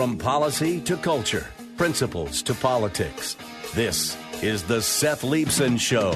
From policy to culture, principles to politics. This is the Seth Leibsohn Show.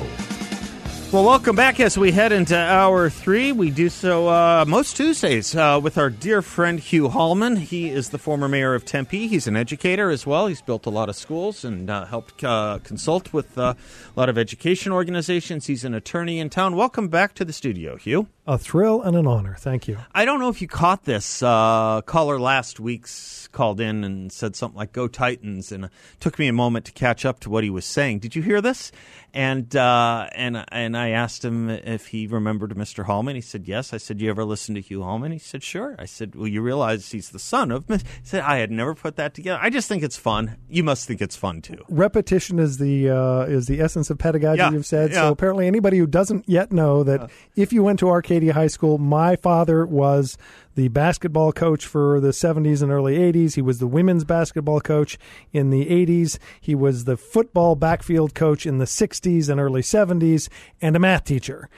Well, welcome back as we head into hour three. We do so uh, most Tuesdays uh, with our dear friend Hugh Hallman. He is the former mayor of Tempe. He's an educator as well. He's built a lot of schools and uh, helped uh, consult with uh, a lot of education organizations. He's an attorney in town. Welcome back to the studio, Hugh. A thrill and an honor. Thank you. I don't know if you caught this. Uh, caller last week's called in and said something like "Go Titans," and it took me a moment to catch up to what he was saying. Did you hear this? And uh, and and I asked him if he remembered Mr. Hallman. He said yes. I said, "You ever listen to Hugh Hallman?" He said, "Sure." I said, "Well, you realize he's the son of." He said, "I had never put that together. I just think it's fun. You must think it's fun too." Repetition is the uh, is the essence of pedagogy. Yeah, You've said yeah. so. Apparently, anybody who doesn't yet know that if you went to Arcadia High School, my father was the basketball coach for the 70s and early 80s. He was the women's basketball coach in the 80s. He was the football backfield coach in the 60s and early 70s, and a math teacher.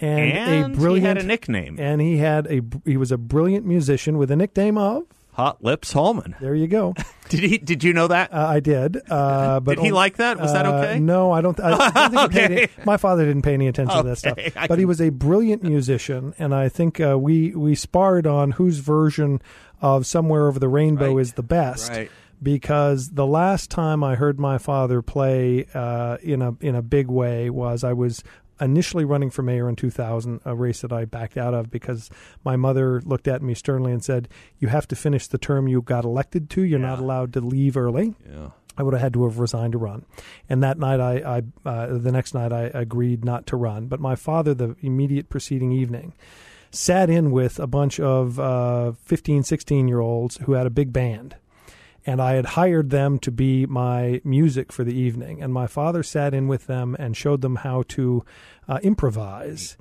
And, And a brilliant he had a nickname, and he had a he was a brilliant musician with a nickname of Hot Lips Hallman. there you go. Did he? Did you know that? Uh, I did. Uh, but Did he on- like that? Was that uh, okay? No, I don't. I don't think he paid Okay. any- my father didn't pay any attention to that stuff. Okay, But he was a brilliant musician, and I think uh, we we sparred on whose version of "Somewhere Over the Rainbow" Right. is the best. Right. Because the last time I heard my father play uh, in a in a big way was I was initially running for mayor in 2000, a race that I backed out of because my mother looked at me sternly and said, "You have to finish the term you got elected to. You're not allowed to leave early." Yeah. I would have had to have resigned to run. And that night, I, I uh, the next night, I agreed not to run. But my father, the immediate preceding evening, sat in with a bunch of uh, 15, 16 year olds who had a big band. And I had hired them to be my music for the evening. And my father sat in with them and showed them how to uh, improvise.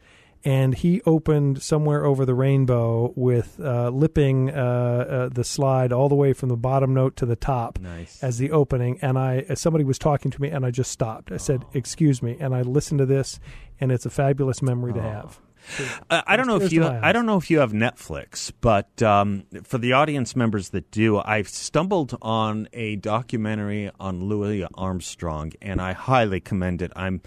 And he opened somewhere over the rainbow with uh, lipping uh, uh, the slide all the way from the bottom note to the top Nice. as the opening. And I, somebody was talking to me, and I just stopped. I said, "Excuse me," and I listened to this, and it's a fabulous memory to have. Uh, I don't know if you. I don't know if you have Netflix, but um, for the audience members that do, I've stumbled on a documentary on Louis Armstrong, and I highly commend it. I'm.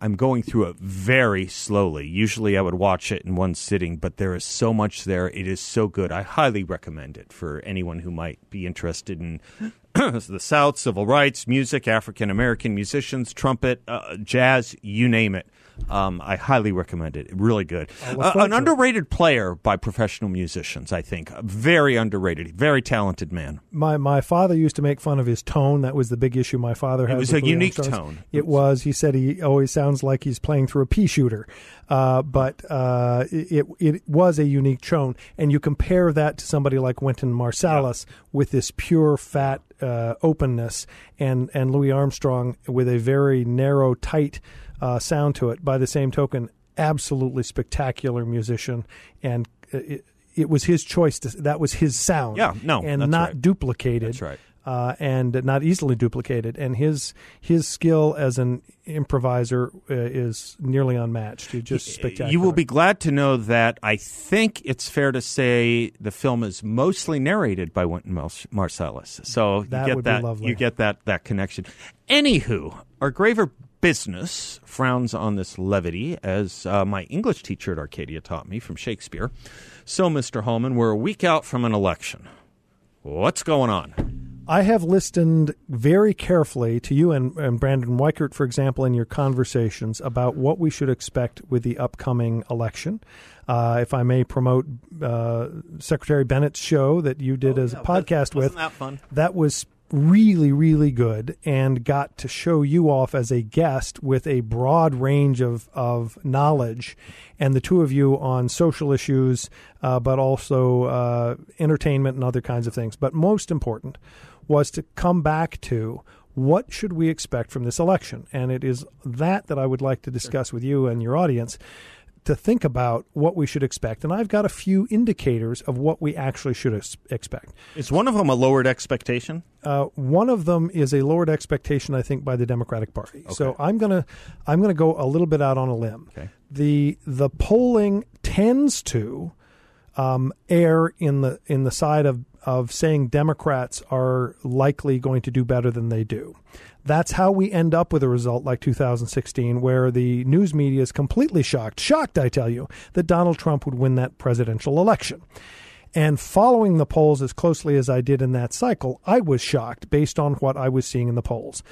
I'm going through it very slowly. Usually I would watch it in one sitting, but there is so much there. It is so good. I highly recommend it for anyone who might be interested in the South, civil rights, music, African American musicians, trumpet, uh, jazz, you name it. Um, I highly recommend it. Really good. Uh, an to it. underrated player by professional musicians, I think. Very underrated. Very talented man. My my father used to make fun of his tone. That was the big issue my father had. It was a unique tone. It was. He said he always sounds like he's playing through a pea shooter, uh, but uh, it it was a unique tone. And you compare that to somebody like Wynton Marsalis with this pure fat uh, openness, and and Louis Armstrong with a very narrow, tight uh, sound to it. By the same token, absolutely spectacular musician, and it, it was his choice. To, that was his sound. Yeah, no, and not right. duplicated. That's right. Uh, and not easily duplicated. And his his skill as an improviser uh, is nearly unmatched. He's just spectacular. You will be glad to know that I think it's fair to say the film is mostly narrated by Wynton Mars- Marsalis. So That you get would be that lovely. you get that that connection. Anywho, our graver business frowns on this levity, as uh, my English teacher at Arcadia taught me from Shakespeare. So, Mr. Hallman, we're a week out from an election. What's going on? I have listened very carefully to you and, and Brandon Weichert, for example, in your conversations about what we should expect with the upcoming election. Uh, if I may promote uh, Secretary Bennett's show that you did as a podcast with, Oh, that that was really, really good and got to show you off as a guest with a broad range of, of knowledge. And the two of you on social issues, uh, but also uh, entertainment and other kinds of things. But most important was to come back to what should we expect from this election? And it is that that I would like to discuss with you and your audience to think about what we should expect. And I've got a few indicators of what we actually should expect. Is one of them a lowered expectation? Uh, one of them is a lowered expectation, I think, by the Democratic Party. Okay. So I'm gonna I'm gonna go a little bit out on a limb. Okay. The the polling tends to um, err in the in the side of of saying Democrats are likely going to do better than they do. That's how we end up with a result like 2016, where the news media is completely shocked, shocked, I tell you, that Donald Trump would win that presidential election. And following the polls as closely as I did in that cycle, I was shocked based on what I was seeing in the polls.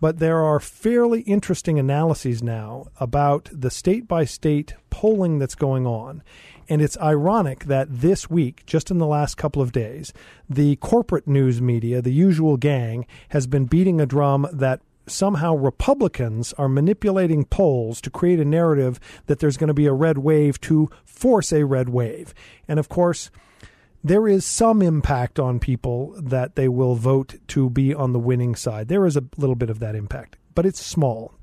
But there are fairly interesting analyses now about the state by state polling that's going on. And it's ironic that this week, just in the last couple of days, the corporate news media, the usual gang, has been beating a drum that somehow Republicans are manipulating polls to create a narrative that there's going to be a red wave to force a red wave. And of course, there is some impact on people that they will vote to be on the winning side. There is a little bit of that impact, but it's small.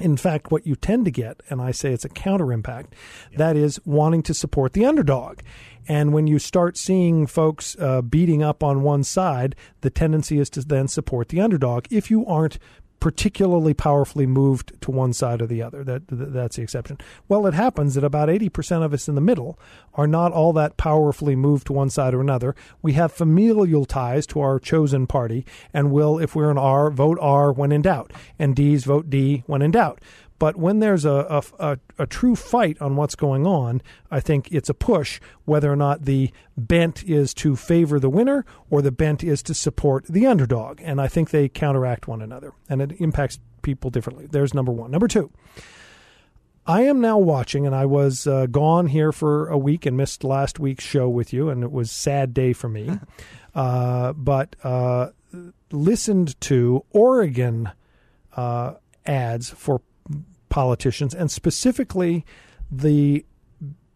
In fact, what you tend to get, and I say it's a counter impact, yeah. that is wanting to support the underdog. And when you start seeing folks uh, beating up on one side, the tendency is to then support the underdog if you aren't particularly powerfully moved to one side or the other. That, that's the exception. Well, it happens that about 80% of us in the middle are not all that powerfully moved to one side or another. We have familial ties to our chosen party and will, if we're an R, vote R when in doubt, and D's vote D when in doubt. But when there's a, a, a, a, true fight on what's going on, I think it's a push whether or not the bent is to favor the winner or the bent is to support the underdog. And I think they counteract one another and it impacts people differently. There's number one. Number two. I am now watching, and I was uh, gone here for a week and missed last week's show with you, and it was sad day for me. uh, but uh, listened to Oregon uh, ads for politicians, and specifically the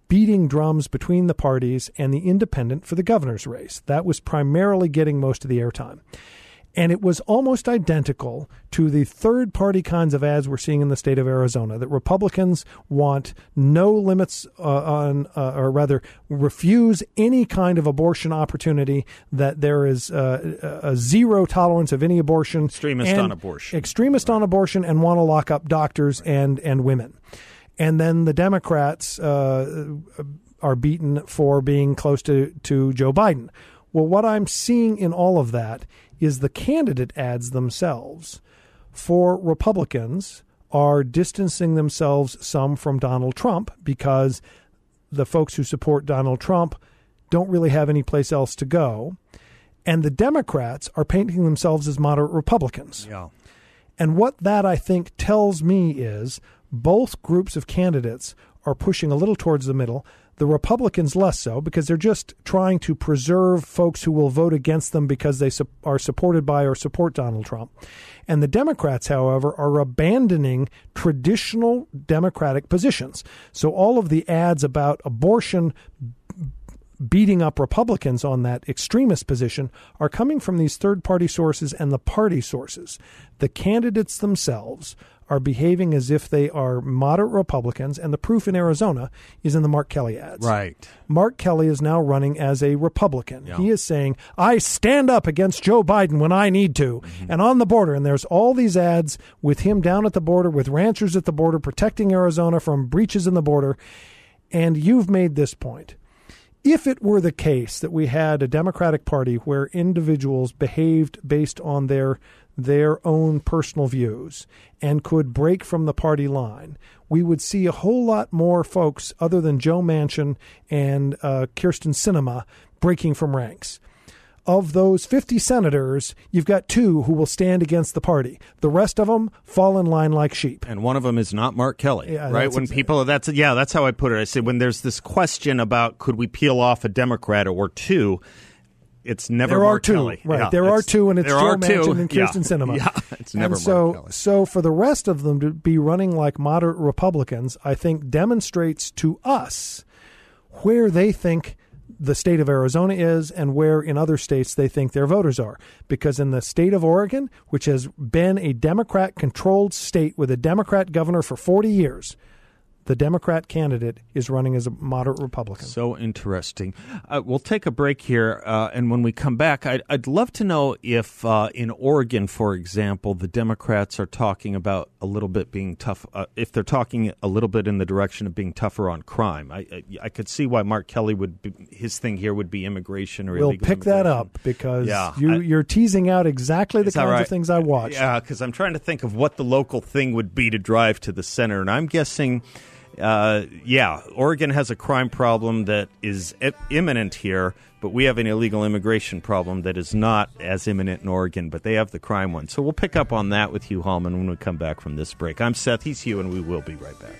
beating drums between the parties and the independent for the governor's race. That was primarily getting most of the airtime. And it was almost identical to the third party kinds of ads we're seeing in the state of Arizona that Republicans want no limits uh, on, uh, or rather, refuse any kind of abortion opportunity, that there is uh, a zero tolerance of any abortion. Extremist on abortion. Extremist right. on abortion and want to lock up doctors and, and women. And then the Democrats uh, are beaten for being close to, to Joe Biden. Well, what I'm seeing in all of that is the candidate ads themselves for Republicans are distancing themselves some from Donald Trump because the folks who support Donald Trump don't really have any place else to go. And the Democrats are painting themselves as moderate Republicans. Yeah. And what that I think tells me is both groups of candidates are pushing a little towards the middle. The Republicans less so because they're just trying to preserve folks who will vote against them because they su- are supported by or support Donald Trump. And the Democrats, however, are abandoning traditional Democratic positions. So all of the ads about abortion beating up Republicans on that extremist position are coming from these third party sources and the party sources. The candidates themselves are behaving as if they are moderate Republicans, and the proof in Arizona is in the Mark Kelly ads. Right. Mark Kelly is now running as a Republican. Yeah. He is saying, I stand up against Joe Biden when I need to, mm-hmm. and on the border. And there's all these ads with him down at the border, with ranchers at the border, protecting Arizona from breaches in the border. And you've made this point if it were the case that we had a Democratic Party where individuals behaved based on their their own personal views and could break from the party line, we would see a whole lot more folks other than Joe Manchin and uh, Kyrsten Sinema breaking from ranks. Of those 50 senators, you've got two who will stand against the party. The rest of them fall in line like sheep. And one of them is not Mark Kelly, yeah, right? When exactly. people, that's, yeah, that's how I put it. I said, when there's this question about could we peel off a Democrat or two, it's never there are Mark two, Kelly. right? Yeah, there are two, and it's Joe are two. Manchin and Kyrsten yeah. Sinema. Yeah, it's never and so, Kelly. so for the rest of them to be running like moderate Republicans, I think demonstrates to us where they think the state of Arizona is and where in other states they think their voters are. Because in the state of Oregon, which has been a Democrat controlled state with a Democrat governor for 40 years, the Democrat candidate is running as a moderate Republican. So interesting. Uh, we'll take a break here, uh, and when we come back, I'd, I'd love to know if uh, in Oregon, for example, the Democrats are talking about a little bit being tough. Uh, if they're talking a little bit in the direction of being tougher on crime, I, I, I could see why Mark Kelly would be, his thing here would be immigration or We'll pick that up because Yeah, you, you're teasing out exactly the kinds right? of things I watch. Yeah, because I'm trying to think of what the local thing would be to drive to the center, and I'm guessing, uh, yeah, Oregon has a crime problem that is imminent here, but we have an illegal immigration problem that is not as imminent in Oregon, but they have the crime one. So we'll pick up on that with Hugh Hallman when we come back from this break. I'm Seth. He's Hugh, and we will be right back.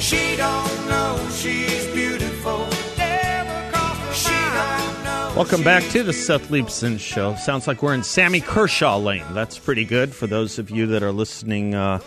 She don't know Welcome back to the Seth Leibsohn Show. Sounds like we're in Sammy Kershaw Lane. That's pretty good for those of you that are listening uh,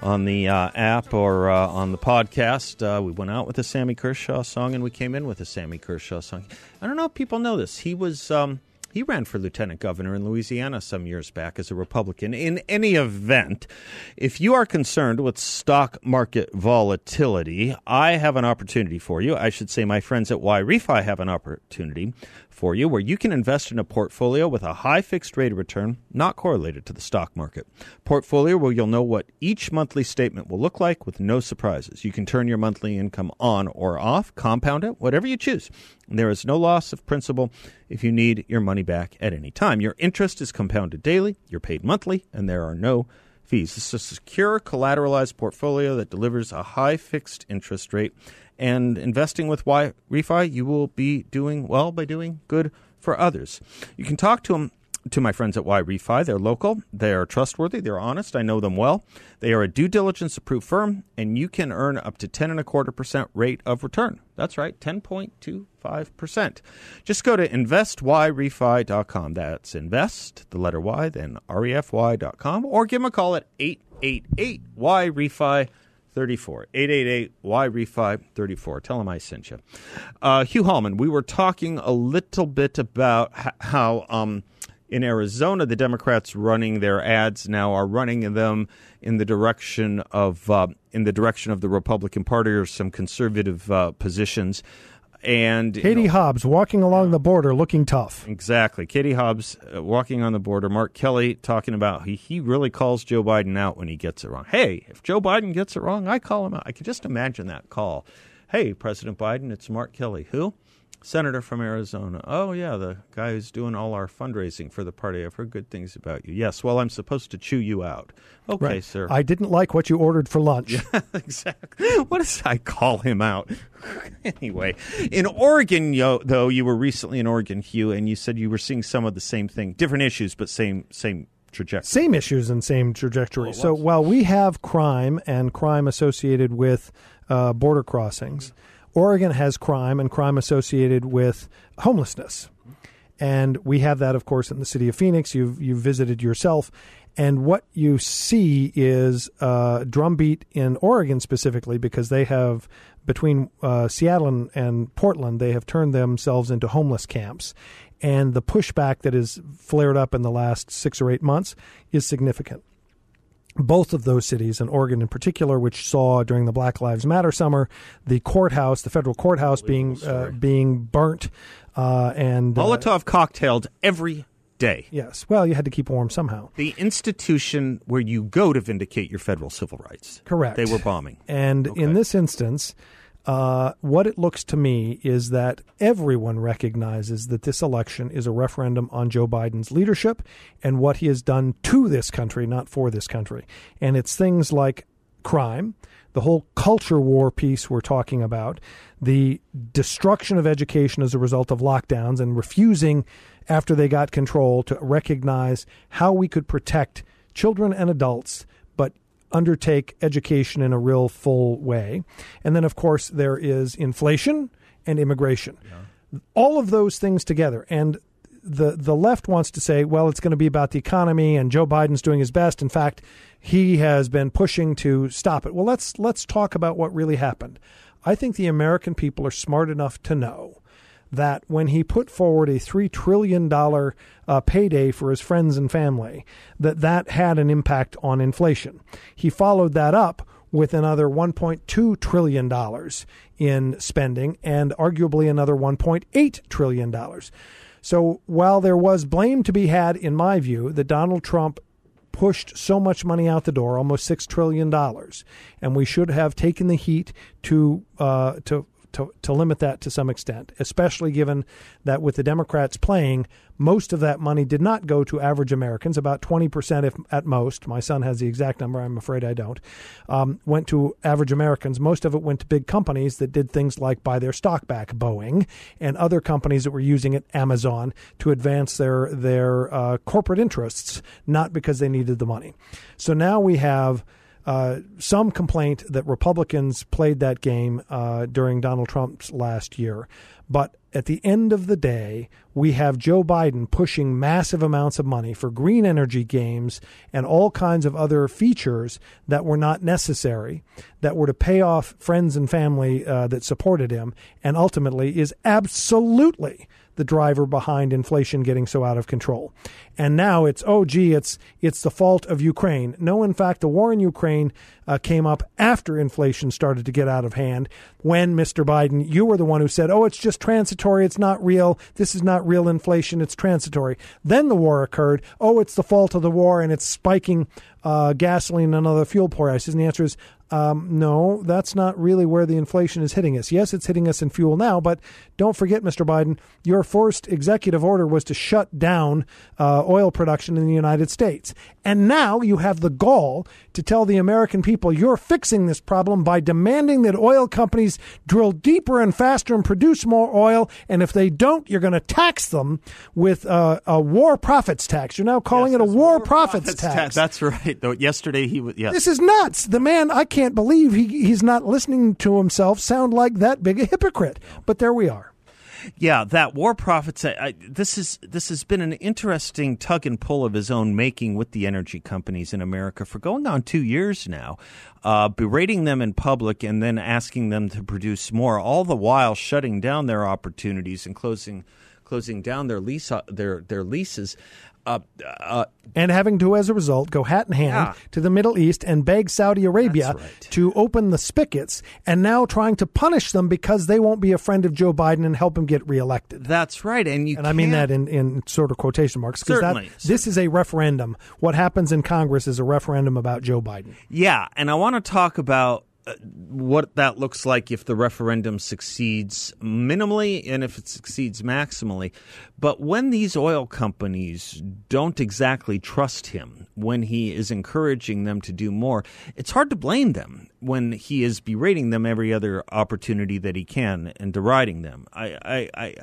on the uh, app or uh, on the podcast. Uh, we went out with a Sammy Kershaw song and we came in with a Sammy Kershaw song. I don't know if people know this. He was. Um, he ran for lieutenant governor in Louisiana some years back as a Republican. In any event, if you are concerned with stock market volatility, I have an opportunity for you. I should say my friends at Yrefy have an opportunity for you where you can invest in a portfolio with a high fixed rate of return not correlated to the stock market. Portfolio where you'll know what each monthly statement will look like with no surprises. You can turn your monthly income on or off, compound it, whatever you choose. And there is no loss of principal if you need your money back at any time. Your interest is compounded daily, you're paid monthly, and there are no fees. Is a secure, collateralized portfolio that delivers a high fixed interest rate. And investing with Y Refi, you will be doing well by doing good for others. You can talk to them. To my friends at Yrefy, they're local, they are trustworthy, they're honest. I know them well. They are a due diligence approved firm, and you can earn up to ten and a quarter percent rate of return. That's right, ten point two five percent. Just go to investyrefy.com. That's invest, the letter Y, then refy.com, or give them a call at 888 Yrefy 34. 888 Yrefy 34. Tell them I sent you. Uh, Hugh Hallman, we were talking a little bit about how um, in Arizona the Democrats running their ads now are running them in the direction of uh, in the direction of the Republican Party or some conservative uh, positions. And you Katie know, Hobbs walking along the border looking tough. Exactly. Katie Hobbs uh, walking on the border. Mark Kelly talking about he, he really calls Joe Biden out when he gets it wrong. Hey, if Joe Biden gets it wrong, I call him out. I can just imagine that call. Hey, President Biden, it's Mark Kelly. Who? Senator from Arizona. Oh, yeah, the guy who's doing all our fundraising for the party. I've heard good things about you. Yes, well, I'm supposed to chew you out. Okay, Right. sir. I didn't like what you ordered for lunch. exactly. What does I call him out? anyway, in Oregon, yo, though, you were recently in Oregon, Hugh, and you said you were seeing some of the same thing, different issues, but same same trajectory. Same issues and same trajectory. Well, so while we have crime and crime associated with uh, border crossings, Oregon has crime and crime associated with homelessness. And we have that, of course, in the city of Phoenix. You've you've visited yourself, and what you see is uh, drumbeat in Oregon specifically because they have between uh, Seattle and, and Portland, they have turned themselves into homeless camps, and the pushback that has flared up in the last six or eight months is significant both of those cities, and Oregon in particular, which saw during the Black Lives Matter summer the courthouse, the federal courthouse, being uh, being burnt, uh, and uh, Molotov cocktailed every day. yes, well, you had to keep warm somehow. The institution where you go to vindicate your federal civil rights. Correct. They were bombing. And Okay. in this instance, uh, what it looks to me is that everyone recognizes that this election is a referendum on Joe Biden's leadership and what he has done to this country, not for this country. And it's things like crime, the whole culture war piece we're talking about, the destruction of education as a result of lockdowns and refusing, after they got control, to recognize how we could protect children and adults undertake education in a real full way. And then, of course, there is inflation and immigration. All of those things together. And the the left wants to say, well, it's going to be about the economy, and Joe Biden's doing his best. In fact, he has been pushing to stop it. Well, let's let's talk about what really happened. I think the American people are smart enough to know that when he put forward a three trillion dollar uh, payday for his friends and family, that that had an impact on inflation. He followed that up with another 1.2 trillion dollars in spending and arguably another 1.8 trillion dollars. So while there was blame to be had, in my view, that Donald Trump pushed so much money out the door, almost six trillion dollars, and we should have taken the heat to uh, to. To, to limit that to some extent, especially given that with the Democrats playing, most of that money did not go to average Americans. About 20%, if at most, my son has the exact number, I'm afraid I don't, um, went to average Americans. Most of it went to big companies that did things like buy their stock back, Boeing, and other companies that were using it, Amazon, to advance their, their uh, corporate interests, not because they needed the money. So now we have uh, some complaint that Republicans played that game uh, during Donald Trump's last year. But at the end of the day, we have Joe Biden pushing massive amounts of money for green energy games and all kinds of other features that were not necessary, that were to pay off friends and family uh, that supported him, and ultimately is absolutely the driver behind inflation getting so out of control. And now it's oh gee, it's it's the fault of Ukraine. No, in fact, the war in Ukraine uh, came up after inflation started to get out of hand. When Mr. Biden, you were the one who said, "Oh, it's just transitory. It's not real. This is not real inflation. It's transitory." Then the war occurred. Oh, it's the fault of the war, and it's spiking uh, gasoline and other fuel prices. And the answer is um, no, that's not really where the inflation is hitting us. Yes, it's hitting us in fuel now, but don't forget, Mr. Biden, your first executive order was to shut down uh, oil production in the United States. And now you have the gall to tell the American people you're fixing this problem by demanding that oil companies drill deeper and faster and produce more oil. And if they don't, you're going to tax them with uh, a war profits tax. You're now calling Yes, it a war, war profits, profits tax. tax. That's right. Though yesterday he was yes. This is nuts. The man, I can't believe he, he's not listening to himself sound like that big a hypocrite. But there we are. Yeah, that war profits. I, I, this is this has been an interesting tug and pull of his own making with the energy companies in America for going on two years now, uh, berating them in public and then asking them to produce more, all the while shutting down their opportunities and closing closing down their lease uh, their their leases. Uh, uh, And having to, as a result, go hat in hand Yeah. to the Middle East and beg Saudi Arabia right. to open the spigots, and now trying to punish them because they won't be a friend of Joe Biden and help him get reelected. that's right, and you And I mean that in, in sort of quotation marks because this is a referendum. What happens in Congress is a referendum about Joe Biden. Yeah, and I want to talk about what that looks like if the referendum succeeds minimally and if it succeeds maximally. But when these oil companies don't exactly trust him, when he is encouraging them to do more, it's hard to blame them when he is berating them every other opportunity that he can and deriding them. I I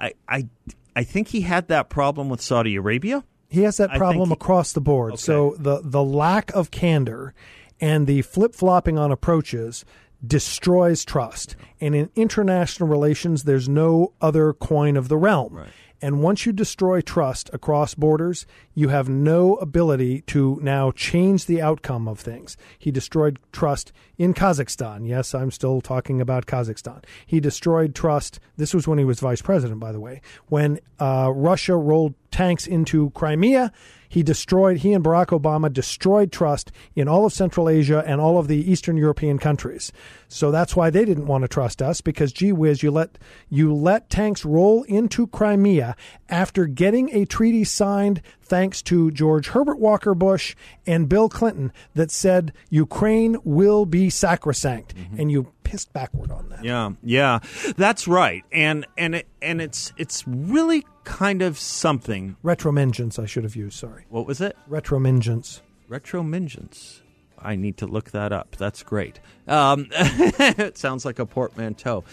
I I I, think he had that problem with Saudi Arabia. He has that problem he- across the board. So the the lack of candor and the flip flopping on approaches destroys trust. And in international relations, there's no other coin of the realm. And once you destroy trust across borders, you have no ability to now change the outcome of things. He destroyed trust in Kazakhstan. Yes, I'm still talking about Kazakhstan. He destroyed trust. This was when he was vice president, by the way. When uh, Russia rolled tanks into Crimea, he destroyed, he and Barack Obama destroyed trust in all of Central Asia and all of the Eastern European countries. So that's why they didn't want to trust us because gee whiz, you let you let tanks roll into Crimea after getting a treaty signed thanks to George Herbert Walker Bush and Bill Clinton that said Ukraine will be sacrosanct. Mm-hmm. And you pissed backward on that. Yeah, yeah, that's right, and and it, and it's it's really kind of something. Retromingens, I should have used, sorry. What was it? Retromingens. Retromingens. I need to look that up. That's great. Um, it sounds like a portmanteau.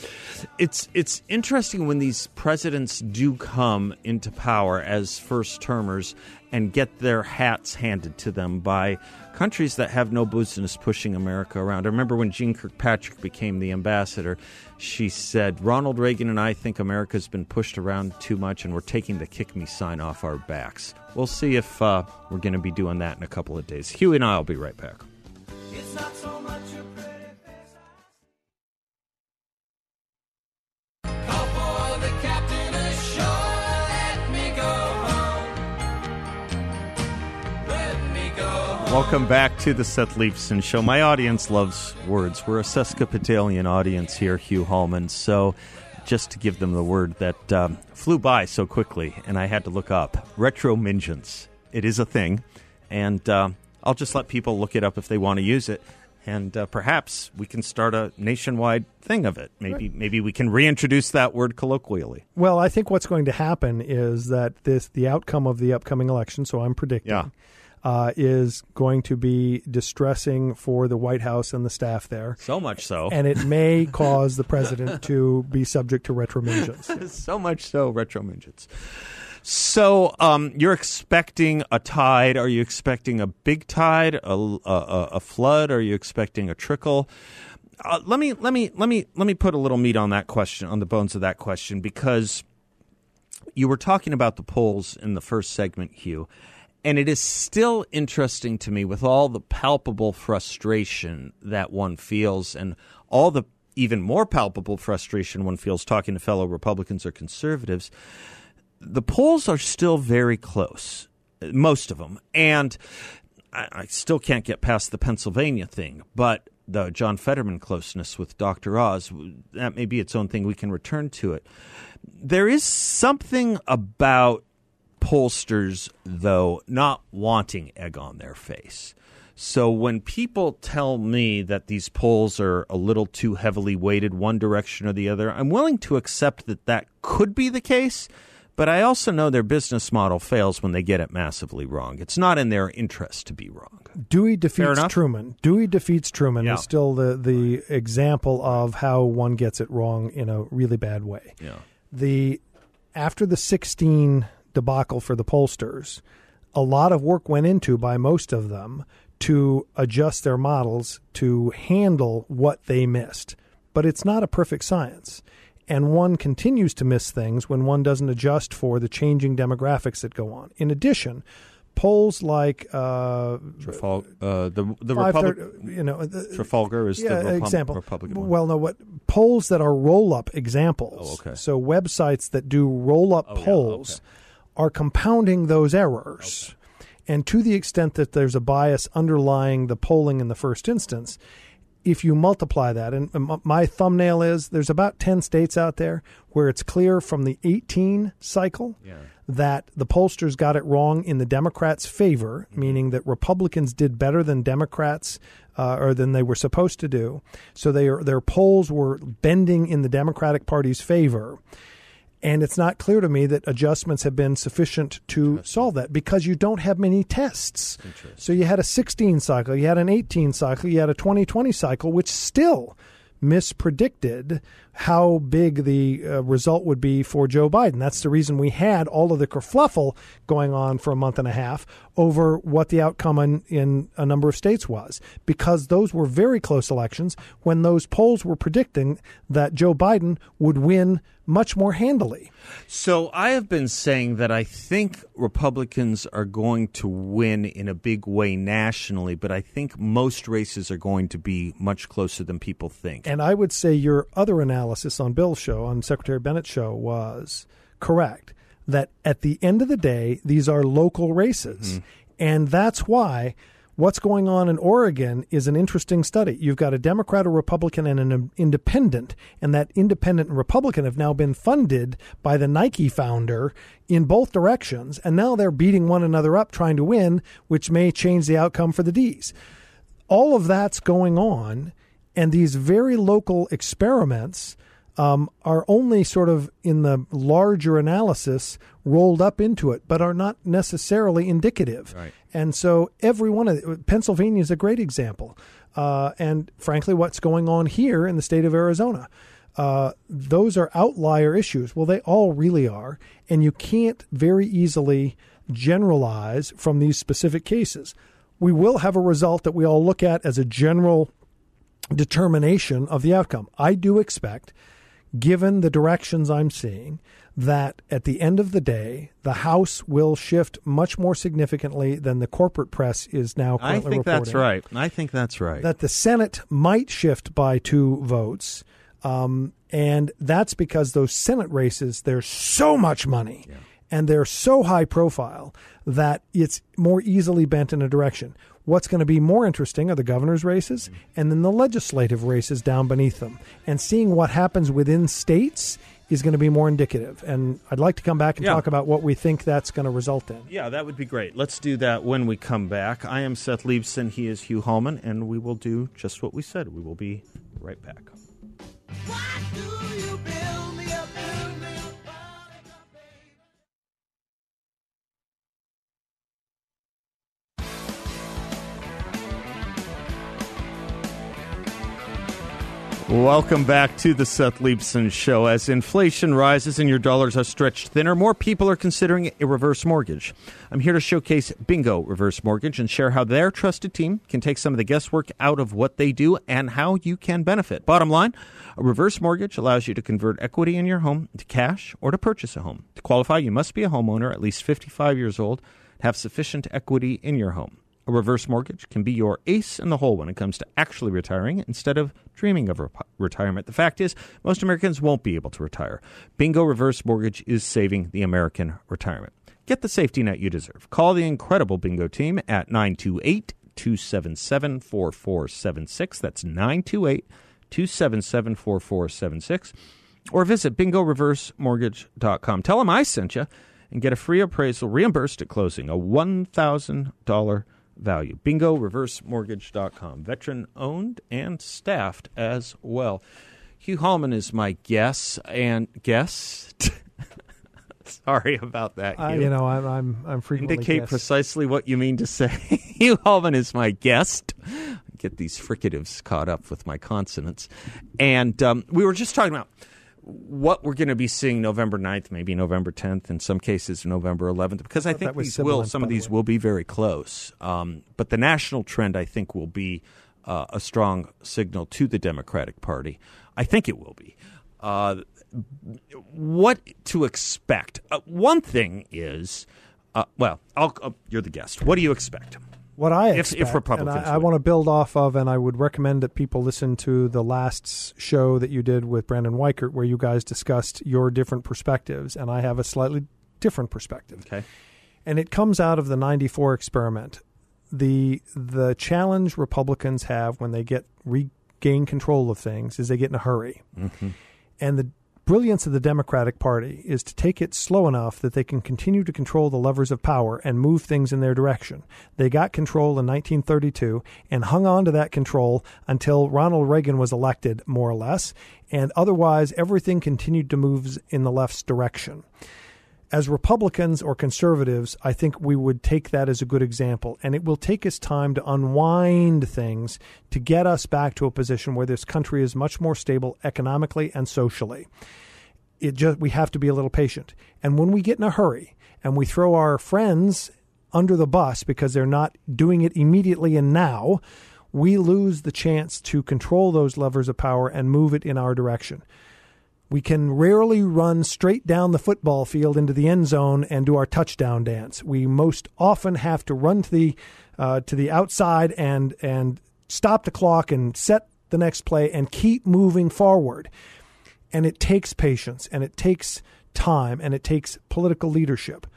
It's it's interesting when these presidents do come into power as first termers and get their hats handed to them by countries that have no business pushing America around. I remember when Jeane Kirkpatrick became the ambassador, she said, Ronald Reagan and I think America's been pushed around too much and we're taking the kick me sign off our backs. We'll see if uh, we're going to be doing that in a couple of days. Hugh and I will be right back. Welcome back to the Seth Leibsohn Show. My audience loves words. We're a Sesquipedalian audience here, Hugh Hallman. So, just to give them the word that um, flew by so quickly, and I had to look up retromingens. It is a thing, and uh, I'll just let people look it up if they want to use it. And uh, perhaps we can start a nationwide thing of it. Maybe maybe we can reintroduce that word colloquially. Well, I think what's going to happen is that this the outcome of the upcoming election. So I'm predicting. Yeah. Uh, is going to be distressing for the White House and the staff there, So much so. and it may cause the president to be subject to retromingens. so much so retro midgets so um, you're expecting a tide. Are you expecting a big tide a, a, a- a flood? Are you expecting a trickle? Uh, let me let me let me let me put a little meat on that question on the bones of that question because you were talking about the polls in the first segment, Hugh, and it is still interesting to me with all the palpable frustration that one feels and all the even more palpable frustration one feels talking to fellow Republicans or conservatives. The polls are still very close, most of them, and I, I still can't get past the Pennsylvania thing, but the John Fetterman closeness with Dr. Oz, that may be its own thing. We can return to it. There is something about pollsters, though, not wanting egg on their face. So when people tell me that these polls are a little too heavily weighted one direction or the other, I'm willing to accept that that could be the case. But I also know their business model fails when they get it massively wrong. It's not in their interest to be wrong. Dewey defeats? Truman. Dewey defeats Truman Yeah. is still the the example of how one gets it wrong in a really bad way. Yeah. the after the 16 debacle for the pollsters, a lot of work went into by most of them to adjust their models to handle what they missed. But it's not a perfect science. And one continues to miss things when one doesn't adjust for the changing demographics that go on. In addition, polls like uh, Trafal- uh, the the Republic you know, the, Trafalgar is yeah, the Repub- example. Republican one. Well, no, what polls that are roll up examples. Oh, okay. So websites that do roll up Oh, yeah, polls are compounding those errors. And to the extent that there's a bias underlying the polling in the first instance, if you multiply that, and my thumbnail is there's about 10 states out there where it's clear from the 18 cycle that the pollsters got it wrong in the Democrats' favor, meaning that Republicans did better than Democrats uh, or than they were supposed to do. So they are, their polls were bending in the Democratic Party's favor. And it's not clear to me that adjustments have been sufficient to solve that because you don't have many tests. So you had a 16 cycle, you had an 18 cycle, you had a 2020 cycle, which still mispredicted how big the uh, result would be for Joe Biden. That's the reason we had all of the kerfluffle going on for a month and a half over what the outcome in, in a number of states was, because those were very close elections when those polls were predicting that Joe Biden would win much more handily. So I have been saying that I think Republicans are going to win in a big way nationally, but I think most races are going to be much closer than people think. And I would say your other analysis on Bill's show, on Secretary Bennett's show, was correct. That at the end of the day, these are local races. Mm-hmm. And that's why what's going on in Oregon is an interesting study. You've got a Democrat, a Republican, and an independent. And that independent and Republican have now been funded by the Nike founder in both directions. And now they're beating one another up trying to win, which may change the outcome for the D's all of that's going on, and these very local experiments um, are only sort of in the larger analysis rolled up into it, but are not necessarily indicative. Right. And so every one of Pennsylvania is a great example, uh, and frankly, what's going on here in the state of Arizona. Uh, those are outlier issues. Well, they all really are, and you can't very easily generalize from these specific cases. We will have a result that we all look at as a general determination of the outcome. I do expect, given the directions I'm seeing, that at the end of the day, the House will shift much more significantly than the corporate press is now I think that's right. I think that's right. That the Senate might shift by two votes. Um, and that's because those Senate races, there's so much money and they're so high profile that it's more easily bent in a direction. What's going to be more interesting are the governor's races and then the legislative races down beneath them. And seeing what happens within states is going to be more indicative. And I'd like to come back and Yeah. talk about what we think that's going to result in. Yeah, that would be great. Let's do that when we come back. I am Seth Leibsohn. He is Hugh Hallman, and we will do just what we said. We will be right back. Welcome back to the Seth Leibsohn Show. As inflation rises and your dollars are stretched thinner, more people are considering a reverse mortgage. I'm here to showcase Bingo Reverse Mortgage and share how their trusted team can take some of the guesswork out of what they do and how you can benefit. Bottom line, a reverse mortgage allows you to convert equity in your home to cash or to purchase a home. To qualify, you must be a homeowner, at least 55 years old, have sufficient equity in your home. A reverse mortgage can be your ace in the hole when it comes to actually retiring instead of dreaming of rep- retirement. The fact is, most Americans won't be able to retire. Bingo Reverse Mortgage is saving the American retirement. Get the safety net you deserve. Call the incredible Bingo team at 928 277 4476. That's 928 277 4476. Or visit bingoreversemortgage.com. Tell them I sent you and get a free appraisal reimbursed at closing, a $1,000 value. BingoReverseMortgage.com. Veteran owned and staffed as well. Hugh Hallman is my guest and guest. Sorry about that. Hugh. you know, I'm I'm, I'm frequently Indicate guessed. precisely what you mean to say. Hugh Hallman is my guest. Get these fricatives caught up with my consonants. And um, we were just talking about what we're going to be seeing November 9th, maybe November 10th, in some cases November 11th, because I think these will, some of these way. will be very close. Um, but the national trend, I think, will be uh, a strong signal to the Democratic Party. I think it will be. Uh, what to expect? Uh, one thing is, uh, well, I'll, uh, you're the guest. What do you expect? What I If- if Republicans and I, I want to build off of, and I would recommend that people listen to the last show that you did with Brandon Weichert, where you guys discussed your different perspectives, and I have a slightly different perspective. Okay. and it comes out of the 94 experiment the the challenge republicans have when they get regain control of things is they get in a hurry mm-hmm. and the brilliance of the democratic party is to take it slow enough that they can continue to control the levers of power and move things in their direction. They got control in 1932 and hung on to that control until ronald reagan was elected more or less and otherwise everything continued to move in the left's direction as Republicans or conservatives, I think we would take that as a good example. And it will take us time to unwind things to get us back to a position where this country is much more stable economically and socially. It just we have to be a little patient. And when we get in a hurry and we throw our friends under the bus because they're not doing it immediately and now, we lose the chance to control those levers of power and move it in our direction. We can rarely run straight down the football field into the end zone and do our touchdown dance. We most often have to run to the uh, to the outside and and stop the clock and set the next play and keep moving forward. And it takes patience and it takes time and it takes political leadership.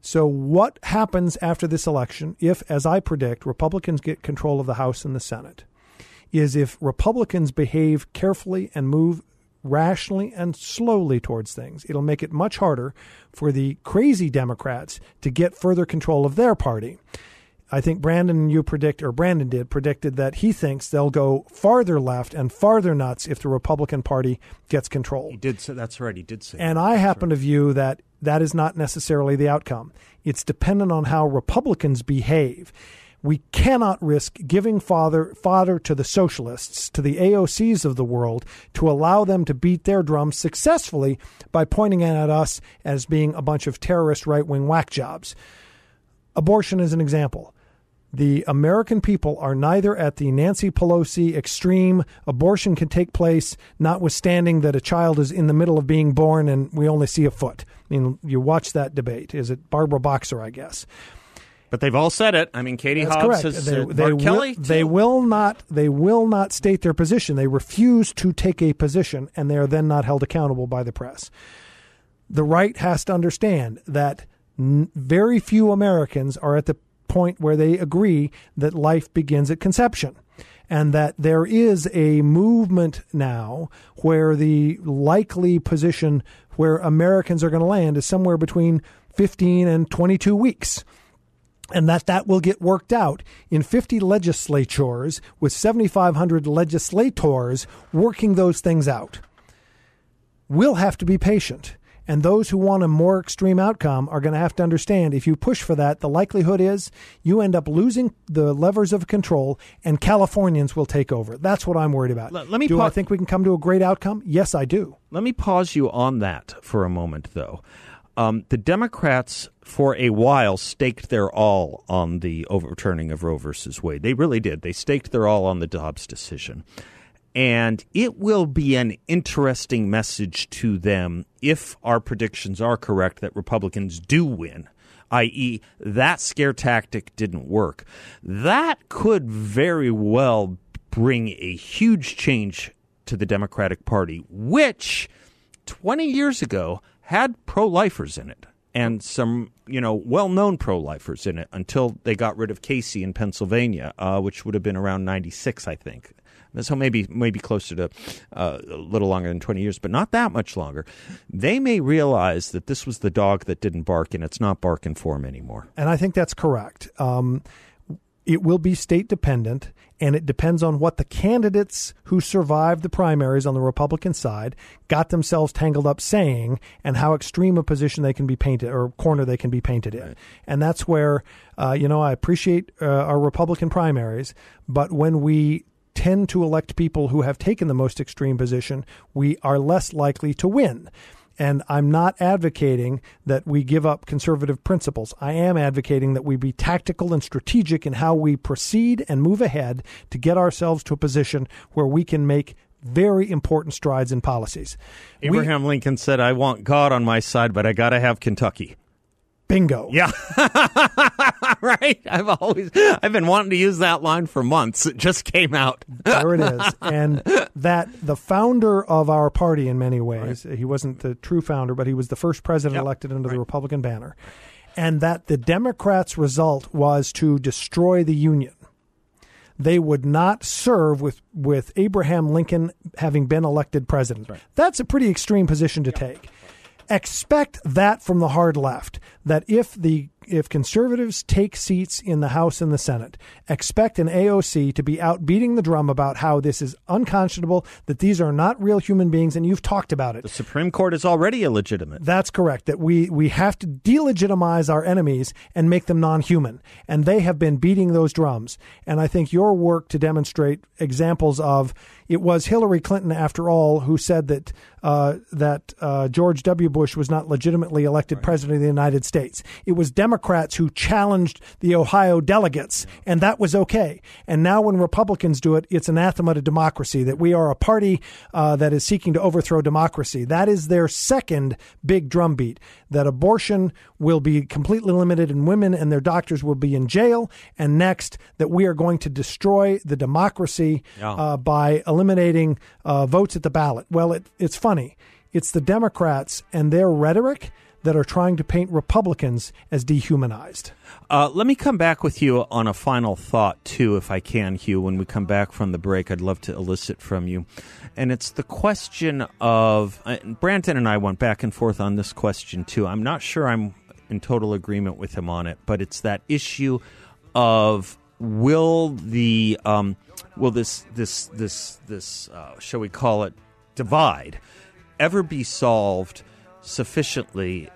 So, what happens after this election if, as I predict, Republicans get control of the House and the Senate? Is if Republicans behave carefully and move rationally and slowly towards things, it'll make it much harder for the crazy Democrats to get further control of their party. I think Brandon, you predict, or Brandon did, predicted that he thinks they'll go farther left and farther nuts if the Republican Party gets control. He did say that's right. He did say. And that. I happen to view that that is not necessarily the outcome. It's dependent on how Republicans behave. We cannot risk giving father, fodder to the socialists, to the AOCs of the world, to allow them to beat their drums successfully by pointing at us as being a bunch of terrorist right wing whack jobs. Abortion is an example. The American people are neither at the Nancy Pelosi extreme, abortion can take place, notwithstanding that a child is in the middle of being born and we only see a foot. I mean, you watch that debate. Is it Barbara Boxer, I guess? But they've all said it. I mean, Katie That's Hobbs correct. has They, they Mark will, Kelly. they will not. They will not state their position. They refuse to take a position, and they are then not held accountable by the press. The right has to understand that n- very few Americans are at the point where they agree that life begins at conception. And that there is a movement now where the likely position where Americans are going to land is somewhere between 15 and 22 weeks and that that will get worked out in 50 legislatures with 7,500 legislators working those things out. We'll have to be patient. And those who want a more extreme outcome are going to have to understand if you push for that, the likelihood is you end up losing the levers of control and Californians will take over. That's what I'm worried about. Let- let me do pa- I think we can come to a great outcome? Yes, I do. Let me pause you on that for a moment, though. Um, the Democrats, for a while, staked their all on the overturning of Roe versus Wade. They really did. They staked their all on the Dobbs decision. And it will be an interesting message to them if our predictions are correct that Republicans do win, i.e., that scare tactic didn't work. That could very well bring a huge change to the Democratic Party, which 20 years ago had pro lifers in it and some, you know, well known pro lifers in it until they got rid of Casey in Pennsylvania, uh, which would have been around 96, I think. So maybe maybe closer to uh, a little longer than 20 years, but not that much longer. They may realize that this was the dog that didn't bark and it's not barking for them anymore. And I think that's correct. Um, it will be state dependent, and it depends on what the candidates who survived the primaries on the Republican side got themselves tangled up saying and how extreme a position they can be painted or corner they can be painted in. And that's where, uh, you know, I appreciate uh, our Republican primaries, but when we tend to elect people who have taken the most extreme position, we are less likely to win. And I'm not advocating that we give up conservative principles. I am advocating that we be tactical and strategic in how we proceed and move ahead to get ourselves to a position where we can make very important strides in policies. We- Abraham Lincoln said, I want God on my side, but I got to have Kentucky. bingo. Yeah. right? I've always I've been wanting to use that line for months. It just came out. there it is. And that the founder of our party, in many ways, he wasn't the true founder, but he was the first president Yep. elected under the Republican banner. And that the Democrats' result was to destroy the Union. They would not serve with, with Abraham Lincoln having been elected president. That's a pretty extreme position to take. Expect that from the hard left. That if the if conservatives take seats in the House and the Senate, expect an AOC to be out beating the drum about how this is unconscionable, that these are not real human beings, and you've talked about it. The Supreme Court is already illegitimate. That's correct. That we we have to delegitimize our enemies and make them non-human, and they have been beating those drums. And I think your work to demonstrate examples of it was Hillary Clinton, after all, who said that uh, that uh, George W. Bush was not legitimately elected president of the United States. It was Democrats who challenged the Ohio delegates, and that was okay. And now, when Republicans do it, it's anathema to democracy. That we are a party uh, that is seeking to overthrow democracy. That is their second big drumbeat. That abortion will be completely limited, and women and their doctors will be in jail. And next, that we are going to destroy the democracy Yeah. uh, by eliminating uh, votes at the ballot. Well, it, it's funny. It's the Democrats and their rhetoric that are trying to paint Republicans as dehumanized. Uh, let me come back with you on a final thought, too, if I can, Hugh. When we come back from the break, I'd love to elicit from you. And it's the question of uh, Branton and I went back and forth on this question, too. I'm not sure I'm in total agreement with him on it, but it's that issue of will the um, will this this this this uh, shall we call it divide ever be solved sufficiently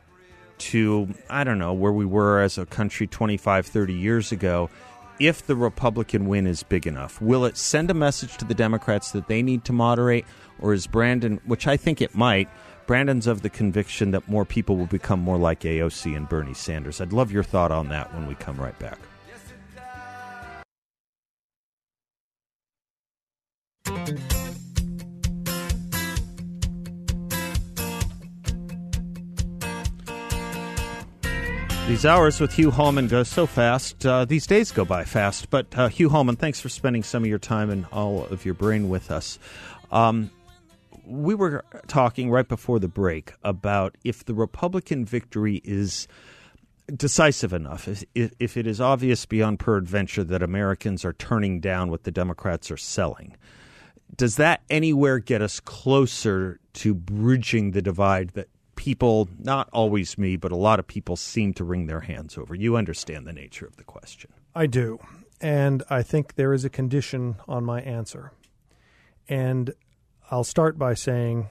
to I don't know where we were as a country 25 30 years ago if the Republican win is big enough? Will it send a message to the Democrats that they need to moderate or is Brandon which I think it might Brandon's of the conviction that more people will become more like AOC and Bernie Sanders? I'd love your thought on that when we come right back These hours with Hugh Hallman go so fast. Uh, these days go by fast. But uh, Hugh Hallman, thanks for spending some of your time and all of your brain with us. Um, we were talking right before the break about if the Republican victory is decisive enough, if, if it is obvious beyond peradventure that Americans are turning down what the Democrats are selling, does that anywhere get us closer to bridging the divide that people, not always me, but a lot of people seem to wring their hands over? You understand the nature of the question. I do. And I think there is a condition on my answer. And I'll start by saying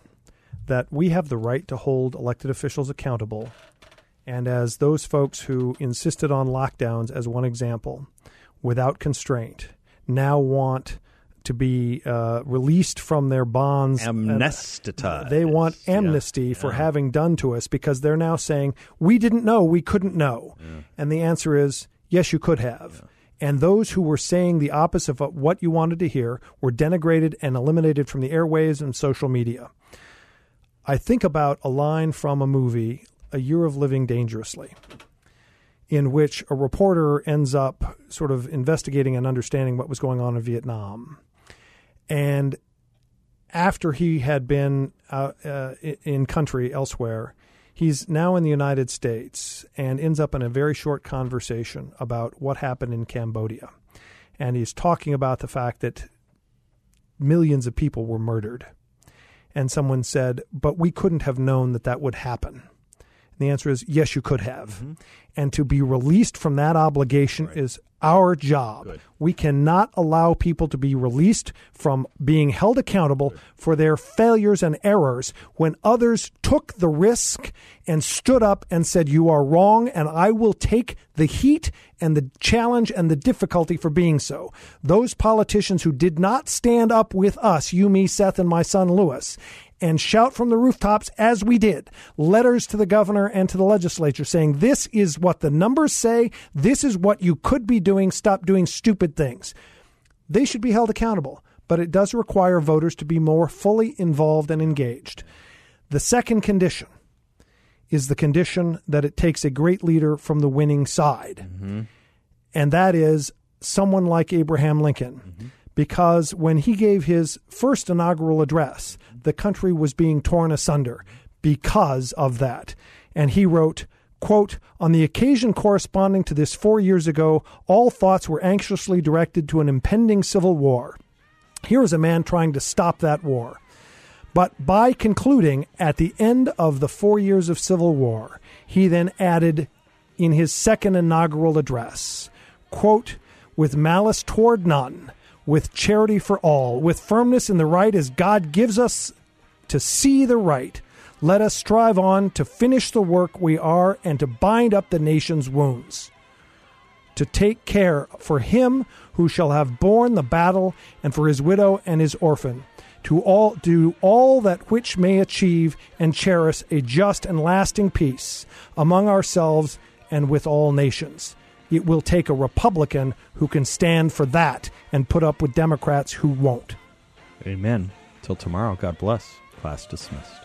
that we have the right to hold elected officials accountable. And as those folks who insisted on lockdowns, as one example, without constraint, now want to be uh, released from their bonds. Amnestetized. They want Yeah. amnesty for Yeah. having done to us because they're now saying, we didn't know, we couldn't know. And the answer is, yes, you could have. And those who were saying the opposite of what you wanted to hear were denigrated and eliminated from the airways and social media. I think about a line from a movie, A Year of Living Dangerously, in which a reporter ends up sort of investigating and understanding what was going on in Vietnam. And after he had been uh, uh, in country elsewhere, he's now in the United States and ends up in a very short conversation about what happened in Cambodia. And he's talking about the fact that millions of people were murdered. And someone said, But we couldn't have known that that would happen. And the answer is yes, you could have. Mm-hmm. And to be released from that obligation is our job. We cannot allow people to be released from being held accountable for their failures and errors when others took the risk and stood up and said, You are wrong, and I will take the heat and the challenge and the difficulty for being so. Those politicians who did not stand up with us, you, me, Seth, and my son Lewis, and shout from the rooftops as we did. Letters to the governor and to the legislature saying this is what the numbers say. This is what you could be doing. Stop doing stupid things. They should be held accountable but it does require voters to be more fully involved and engaged. The second condition is the condition that it takes a great leader from the winning side. Mm-hmm. And that is someone like Abraham Lincoln. Mm-hmm. Because when he gave his first inaugural address, the country was being torn asunder because of that. And he wrote, quote, On the occasion corresponding to this four years ago, all thoughts were anxiously directed to an impending civil war. Here is a man trying to stop that war. But by concluding at the end of the four years of civil war, he then added in his second inaugural address, quote, with malice toward none, with charity for all, with firmness in the right as God gives us to see the right, let us strive on to finish the work we are and to bind up the nation's wounds to take care for him who shall have borne the battle and for his widow and his orphan to all do all that which may achieve and cherish a just and lasting peace among ourselves and with all nations it will take a republican who can stand for that and put up with democrats who won't Amen. Till tomorrow, God bless. Class dismissed.